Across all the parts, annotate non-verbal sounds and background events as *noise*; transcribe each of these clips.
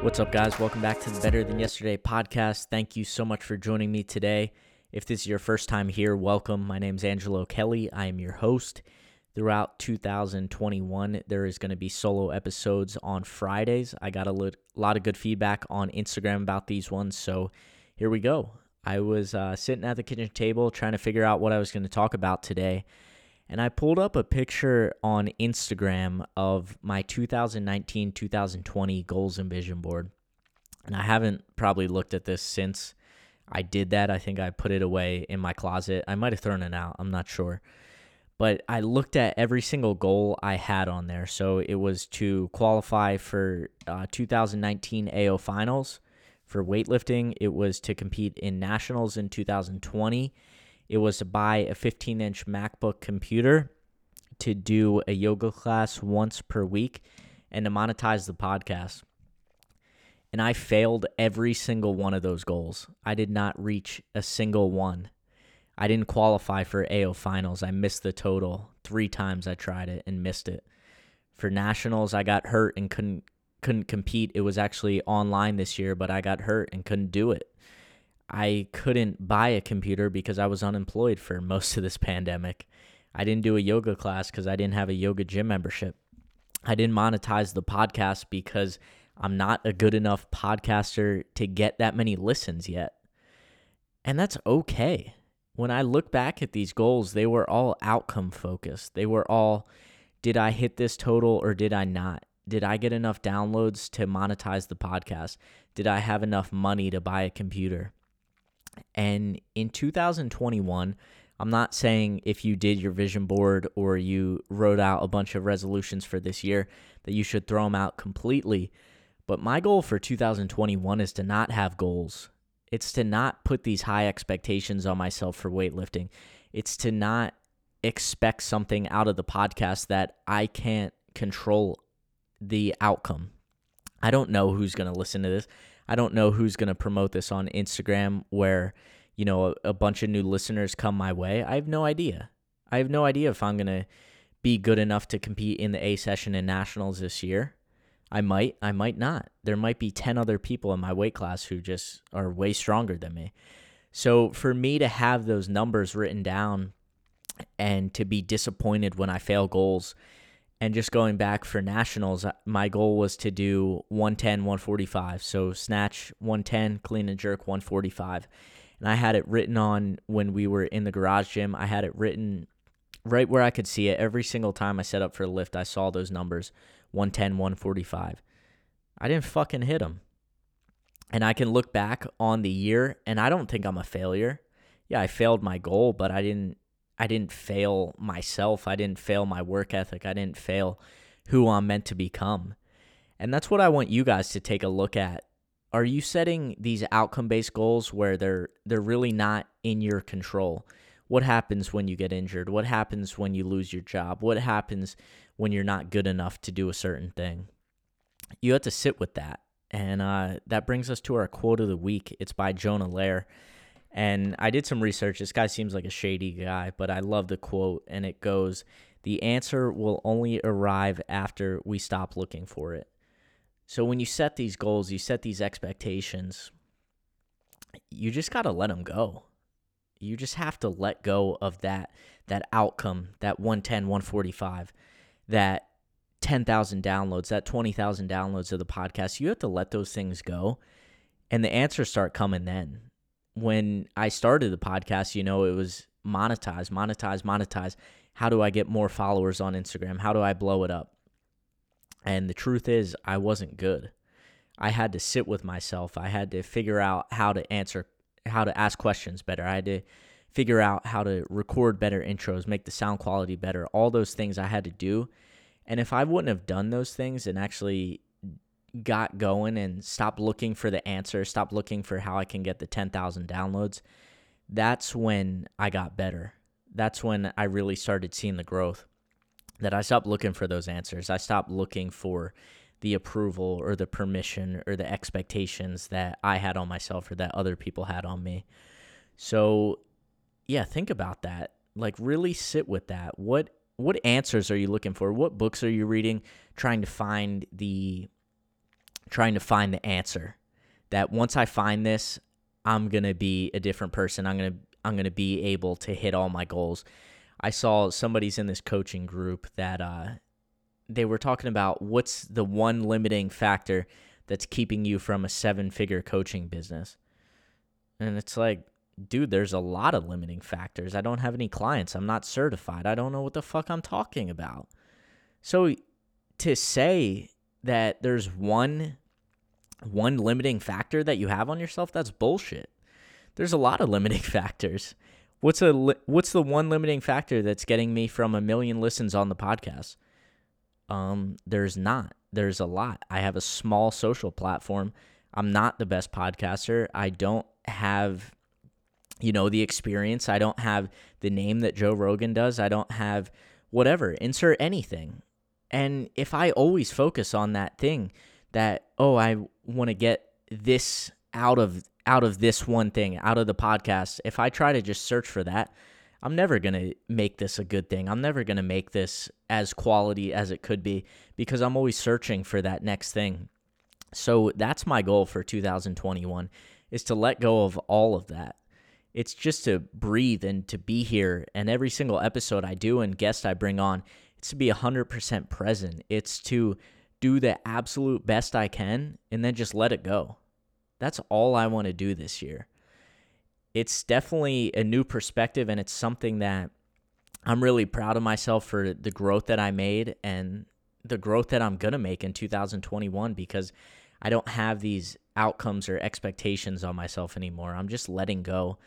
What's up, guys? Welcome back to the Better Than Yesterday podcast. Thank you so much for joining me today. If this is your first time here, welcome. My name is Angelo Kelly. I am your host. Throughout 2021, there is going to be solo episodes on Fridays. I got a lot of good feedback on Instagram about these ones, so here we go. I was uh, sitting at the kitchen table trying to figure out what I was going to talk about today, and I pulled up a picture on Instagram of my 2019 2020 goals and vision board. And I haven't probably looked at this since I did that. I think I put it away in my closet. I might have thrown it out. I'm not sure. But I looked at every single goal I had on there. So it was to qualify for uh, 2019 AO finals for weightlifting, it was to compete in nationals in 2020 it was to buy a 15 inch MacBook computer to do a yoga class once per week and to monetize the podcast. And I failed every single one of those goals. I did not reach a single one. I didn't qualify for AO finals. I missed the total. Three times I tried it and missed it. For nationals, I got hurt and couldn't couldn't compete. It was actually online this year, but I got hurt and couldn't do it. I couldn't buy a computer because I was unemployed for most of this pandemic. I didn't do a yoga class because I didn't have a yoga gym membership. I didn't monetize the podcast because I'm not a good enough podcaster to get that many listens yet. And that's okay. When I look back at these goals, they were all outcome focused. They were all did I hit this total or did I not? Did I get enough downloads to monetize the podcast? Did I have enough money to buy a computer? And in 2021, I'm not saying if you did your vision board or you wrote out a bunch of resolutions for this year that you should throw them out completely. But my goal for 2021 is to not have goals. It's to not put these high expectations on myself for weightlifting. It's to not expect something out of the podcast that I can't control the outcome. I don't know who's going to listen to this. I don't know who's going to promote this on Instagram where, you know, a, a, bunch of new listeners come my way. I have no idea. I have no idea if I'm going to be good enough to compete in the A session and nationals this year. I might, I might not. There might be 10 other people in my weight class who just are way stronger than me. So for me to have those numbers written down and to be disappointed when I fail goals and just going back for nationals, uh, my goal was to do 110, 145. So snatch 110, clean and jerk 145. And I had it written on when we were in the garage gym. I had it written right where I could see it. Every single time I set up for a lift, I saw those numbers 110, 145. I didn't fucking hit them. And I can look back on the year and I don't think I'm a failure. Yeah, I failed my goal, but I didn't I didn't fail myself. I didn't fail my work ethic. I didn't fail who I'm meant to become. And that's what I want you guys to take a look at. Are you setting these outcome-based goals where they're they're really not in your control? What happens when you get injured? What happens when you lose your job? What happens when you're not good enough to do a certain thing? You have to sit with that. And uh, that brings us to our quote of the week. It's by Jonah Lehrer. And I did some research. This guy seems like a shady guy, but I love the quote. And it goes The answer will only arrive after we stop looking for it. So when you set these goals, you set these expectations, you just got to let them go. You just have to let go of that that outcome, that 110, 145, that 10,000 downloads, that 20,000 downloads of the podcast. You have to let those things go and the answers start coming then when I started the podcast, you know, it was monetize, monetize, monetize. How do I get more followers on Instagram? How do I blow it up? And the truth is, I wasn't good. I had to sit with myself. I had to figure out how to answer, how to ask questions better. I had to figure out how to record better intros, make the sound quality better. All those things I had to do. And if I wouldn't have done those things and actually got going and stopped looking for the answer, stopped looking for how I can get the 10,000 downloads, that's when I got better. That's when I really started seeing the growth. That I stopped looking for those answers. I stopped looking for the approval or the permission or the expectations that I had on myself or that other people had on me. So, yeah, think about that. Like really sit with that. What what answers are you looking for? What books are you reading trying to find the trying to find the answer? That once I find this, I'm going to be a different person. I'm going to I'm going to be able to hit all my goals. I saw somebody's in this coaching group that uh they were talking about what's the one limiting factor that's keeping you from a seven-figure coaching business. And it's like dude, there's a lot of limiting factors. I don't have any clients. I'm not certified. I don't know what the fuck I'm talking about. So to say that there's one one limiting factor that you have on yourself, that's bullshit. There's a lot of *laughs* limiting factors. What's a what's the one limiting factor that's getting me from a million listens on the podcast? Um, there's not. There's a lot. I have a small social platform. I'm not the best podcaster. I don't have you know, the experience. I don't have the name that Joe Rogan does. I don't have whatever. Insert anything. And if I always focus on that thing that, oh, I want to get this out of out of this one thing, out of the podcast, if I try to just search for that, I'm never going to make this a good thing. I'm never going to make this as quality as it could be because I'm always searching for that next thing. So that's my goal for 2021 is to let go of all of that it's just to breathe and to be here. And every single episode I do and guest I bring on, it's to be 100% present. It's to do the absolute best I can and then just let it go. That's all I want to do this year. It's definitely a new perspective and it's something that I'm really proud of myself for the growth that I made and the growth that I'm going to make in 2021 because I don't have these outcomes or expectations on myself anymore. I'm just letting go.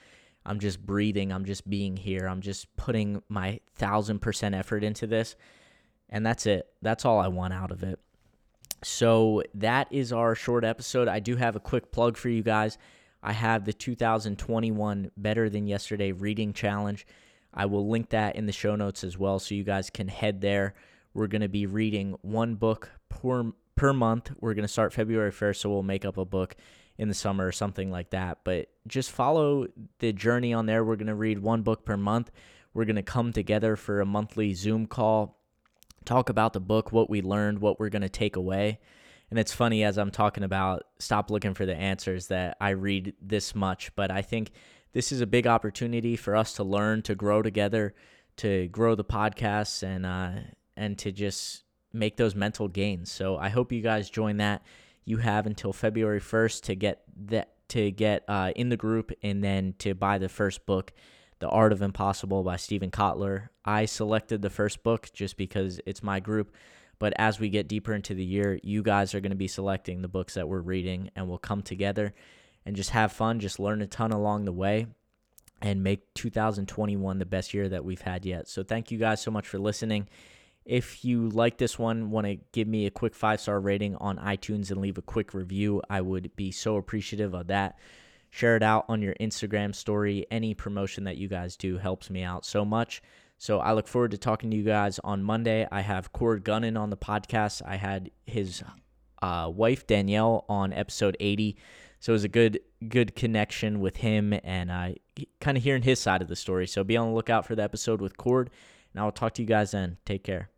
I'm just breathing. I'm just being here. I'm just putting my thousand percent effort into this. And that's it. That's all I want out of it. So that is our short episode. I do have a quick plug for you guys. I have the 2021 Better Than Yesterday Reading Challenge. I will link that in the show notes as well so you guys can head there. We're going to be reading one book per per month. We're going to start February 1st, so we'll make up a book in the summer or something like that. But just follow the journey on there. We're going to read one book per month. We're going to come together for a monthly Zoom call, talk about the book, what we learned, what we're going to take away. And it's funny as I'm talking about stop looking for the answers that I read this much, but I think this is a big opportunity for us to learn, to grow together, to grow the podcasts and uh and to just make those mental gains. So I hope you guys join that. You have until February 1st to get that to get uh, in the group and then to buy the first book, The Art of Impossible by Steven Kotler. I selected the first book just because it's my group. But as we get deeper into the year, you guys are going to be selecting the books that we're reading, and we'll come together and just have fun, just learn a ton along the way, and make 2021 the best year that we've had yet. So, thank you guys so much for listening. If you like this one, want to give me a quick five star rating on iTunes and leave a quick review, I would be so appreciative of that. Share it out on your Instagram story. Any promotion that you guys do helps me out so much. So I look forward to talking to you guys on Monday. I have Cord Gunnan on the podcast. I had his uh, wife Danielle on episode 80. So it was a good good connection with him and uh, kind of hearing his side of the story. So be on the lookout for the episode with Cord. And I will talk to you guys then. Take care.